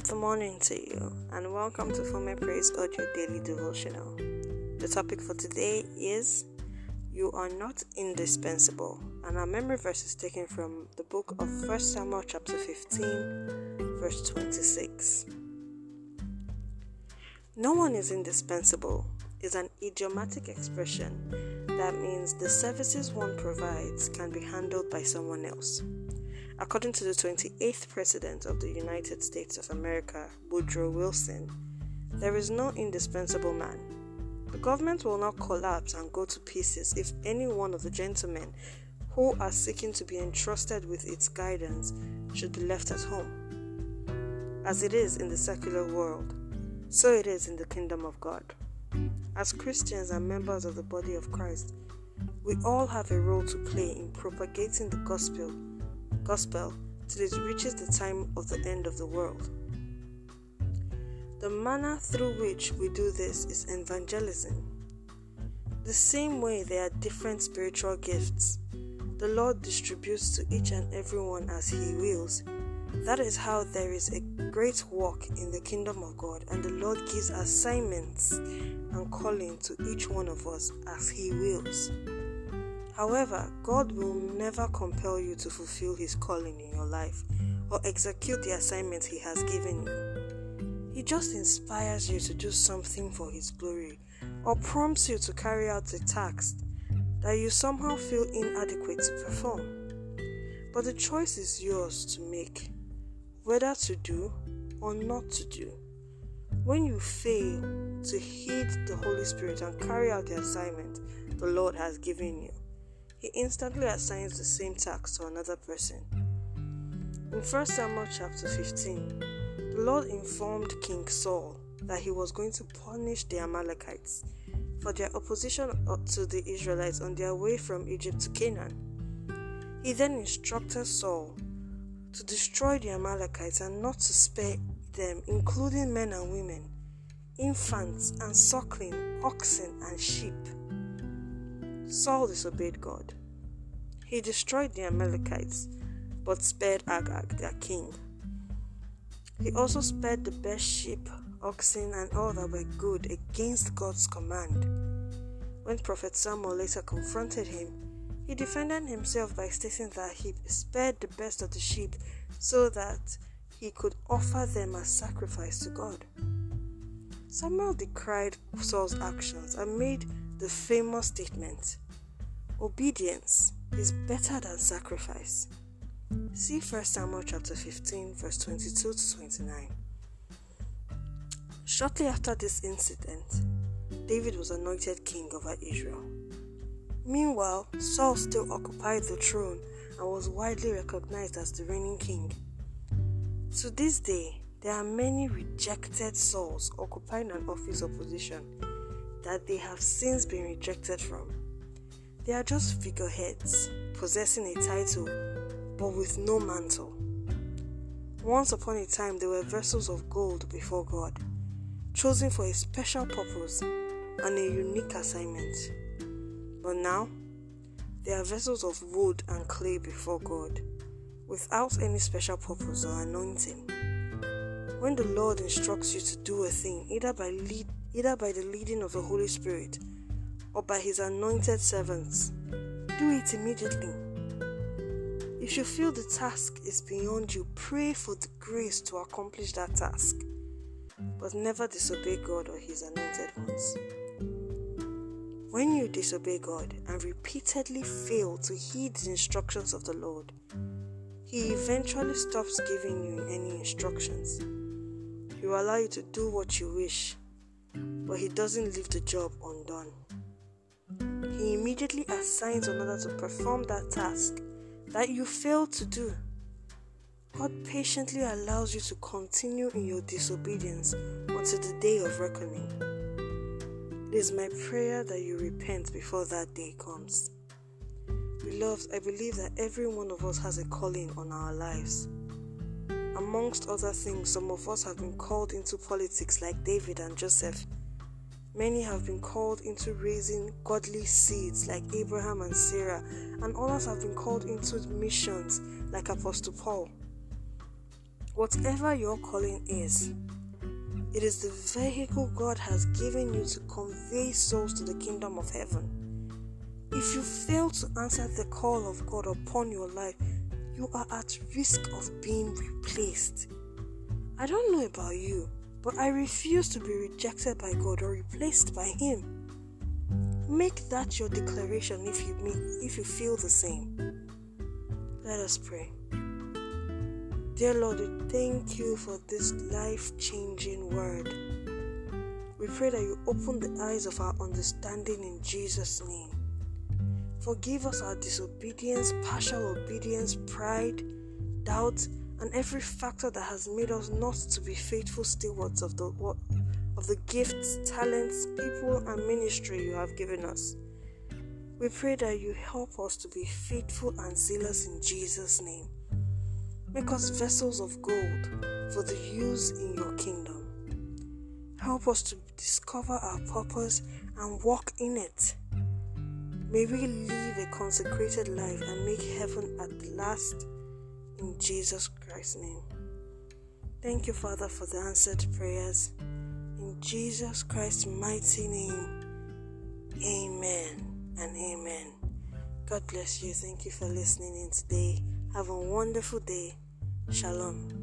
of the morning to you, and welcome to For My Praise Audio Daily Devotional. The topic for today is You Are Not Indispensable, and our memory verse is taken from the book of 1 Samuel, chapter 15, verse 26. No one is indispensable is an idiomatic expression that means the services one provides can be handled by someone else. According to the 28th President of the United States of America, Woodrow Wilson, there is no indispensable man. The government will not collapse and go to pieces if any one of the gentlemen who are seeking to be entrusted with its guidance should be left at home. As it is in the secular world, so it is in the kingdom of God. As Christians and members of the body of Christ, we all have a role to play in propagating the gospel gospel till it reaches the time of the end of the world. The manner through which we do this is evangelism. The same way there are different spiritual gifts, the Lord distributes to each and everyone as He wills. That is how there is a great work in the kingdom of God, and the Lord gives assignments and calling to each one of us as He wills. However, God will never compel you to fulfill His calling in your life or execute the assignment He has given you. He just inspires you to do something for His glory or prompts you to carry out a task that you somehow feel inadequate to perform. But the choice is yours to make whether to do or not to do. When you fail to heed the Holy Spirit and carry out the assignment the Lord has given you, he instantly assigns the same task to another person. In 1 Samuel chapter 15, the Lord informed King Saul that he was going to punish the Amalekites for their opposition to the Israelites on their way from Egypt to Canaan. He then instructed Saul to destroy the Amalekites and not to spare them, including men and women, infants and suckling, oxen and sheep. Saul disobeyed God. He destroyed the Amalekites, but spared Agag, their king. He also spared the best sheep, oxen, and all that were good against God's command. When Prophet Samuel later confronted him, he defended himself by stating that he spared the best of the sheep so that he could offer them as sacrifice to God. Samuel decried Saul's actions and made the famous statement Obedience is better than sacrifice. See 1 Samuel chapter 15, verse 22 to 29. Shortly after this incident, David was anointed king over Israel. Meanwhile, Saul still occupied the throne and was widely recognized as the reigning king. To this day, there are many rejected souls occupying an office of position that they have since been rejected from. They are just figureheads possessing a title but with no mantle. Once upon a time, they were vessels of gold before God, chosen for a special purpose and a unique assignment. But now, they are vessels of wood and clay before God, without any special purpose or anointing. When the Lord instructs you to do a thing, either by lead, either by the leading of the Holy Spirit or by His anointed servants, do it immediately. If you feel the task is beyond you, pray for the grace to accomplish that task, but never disobey God or His anointed ones. When you disobey God and repeatedly fail to heed the instructions of the Lord, He eventually stops giving you any instructions. He will allow you to do what you wish, but He doesn't leave the job undone. He immediately assigns another to perform that task that you failed to do. God patiently allows you to continue in your disobedience until the day of reckoning. It is my prayer that you repent before that day comes. Beloved, I believe that every one of us has a calling on our lives. Amongst other things, some of us have been called into politics like David and Joseph. Many have been called into raising godly seeds like Abraham and Sarah, and others have been called into missions like Apostle Paul. Whatever your calling is, it is the vehicle God has given you to convey souls to the kingdom of heaven. If you fail to answer the call of God upon your life, you are at risk of being replaced. I don't know about you, but I refuse to be rejected by God or replaced by Him. Make that your declaration if you if you feel the same. Let us pray. Dear Lord, we thank you for this life changing word. We pray that you open the eyes of our understanding in Jesus' name. Forgive us our disobedience, partial obedience, pride, doubt, and every factor that has made us not to be faithful stewards of the of the gifts, talents, people, and ministry you have given us. We pray that you help us to be faithful and zealous in Jesus' name. Make us vessels of gold for the use in your kingdom. Help us to discover our purpose and walk in it. May we live a consecrated life and make heaven at last in Jesus Christ's name. Thank you, Father, for the answered prayers. In Jesus Christ's mighty name, amen and amen. God bless you. Thank you for listening in today. Have a wonderful day. Shalom.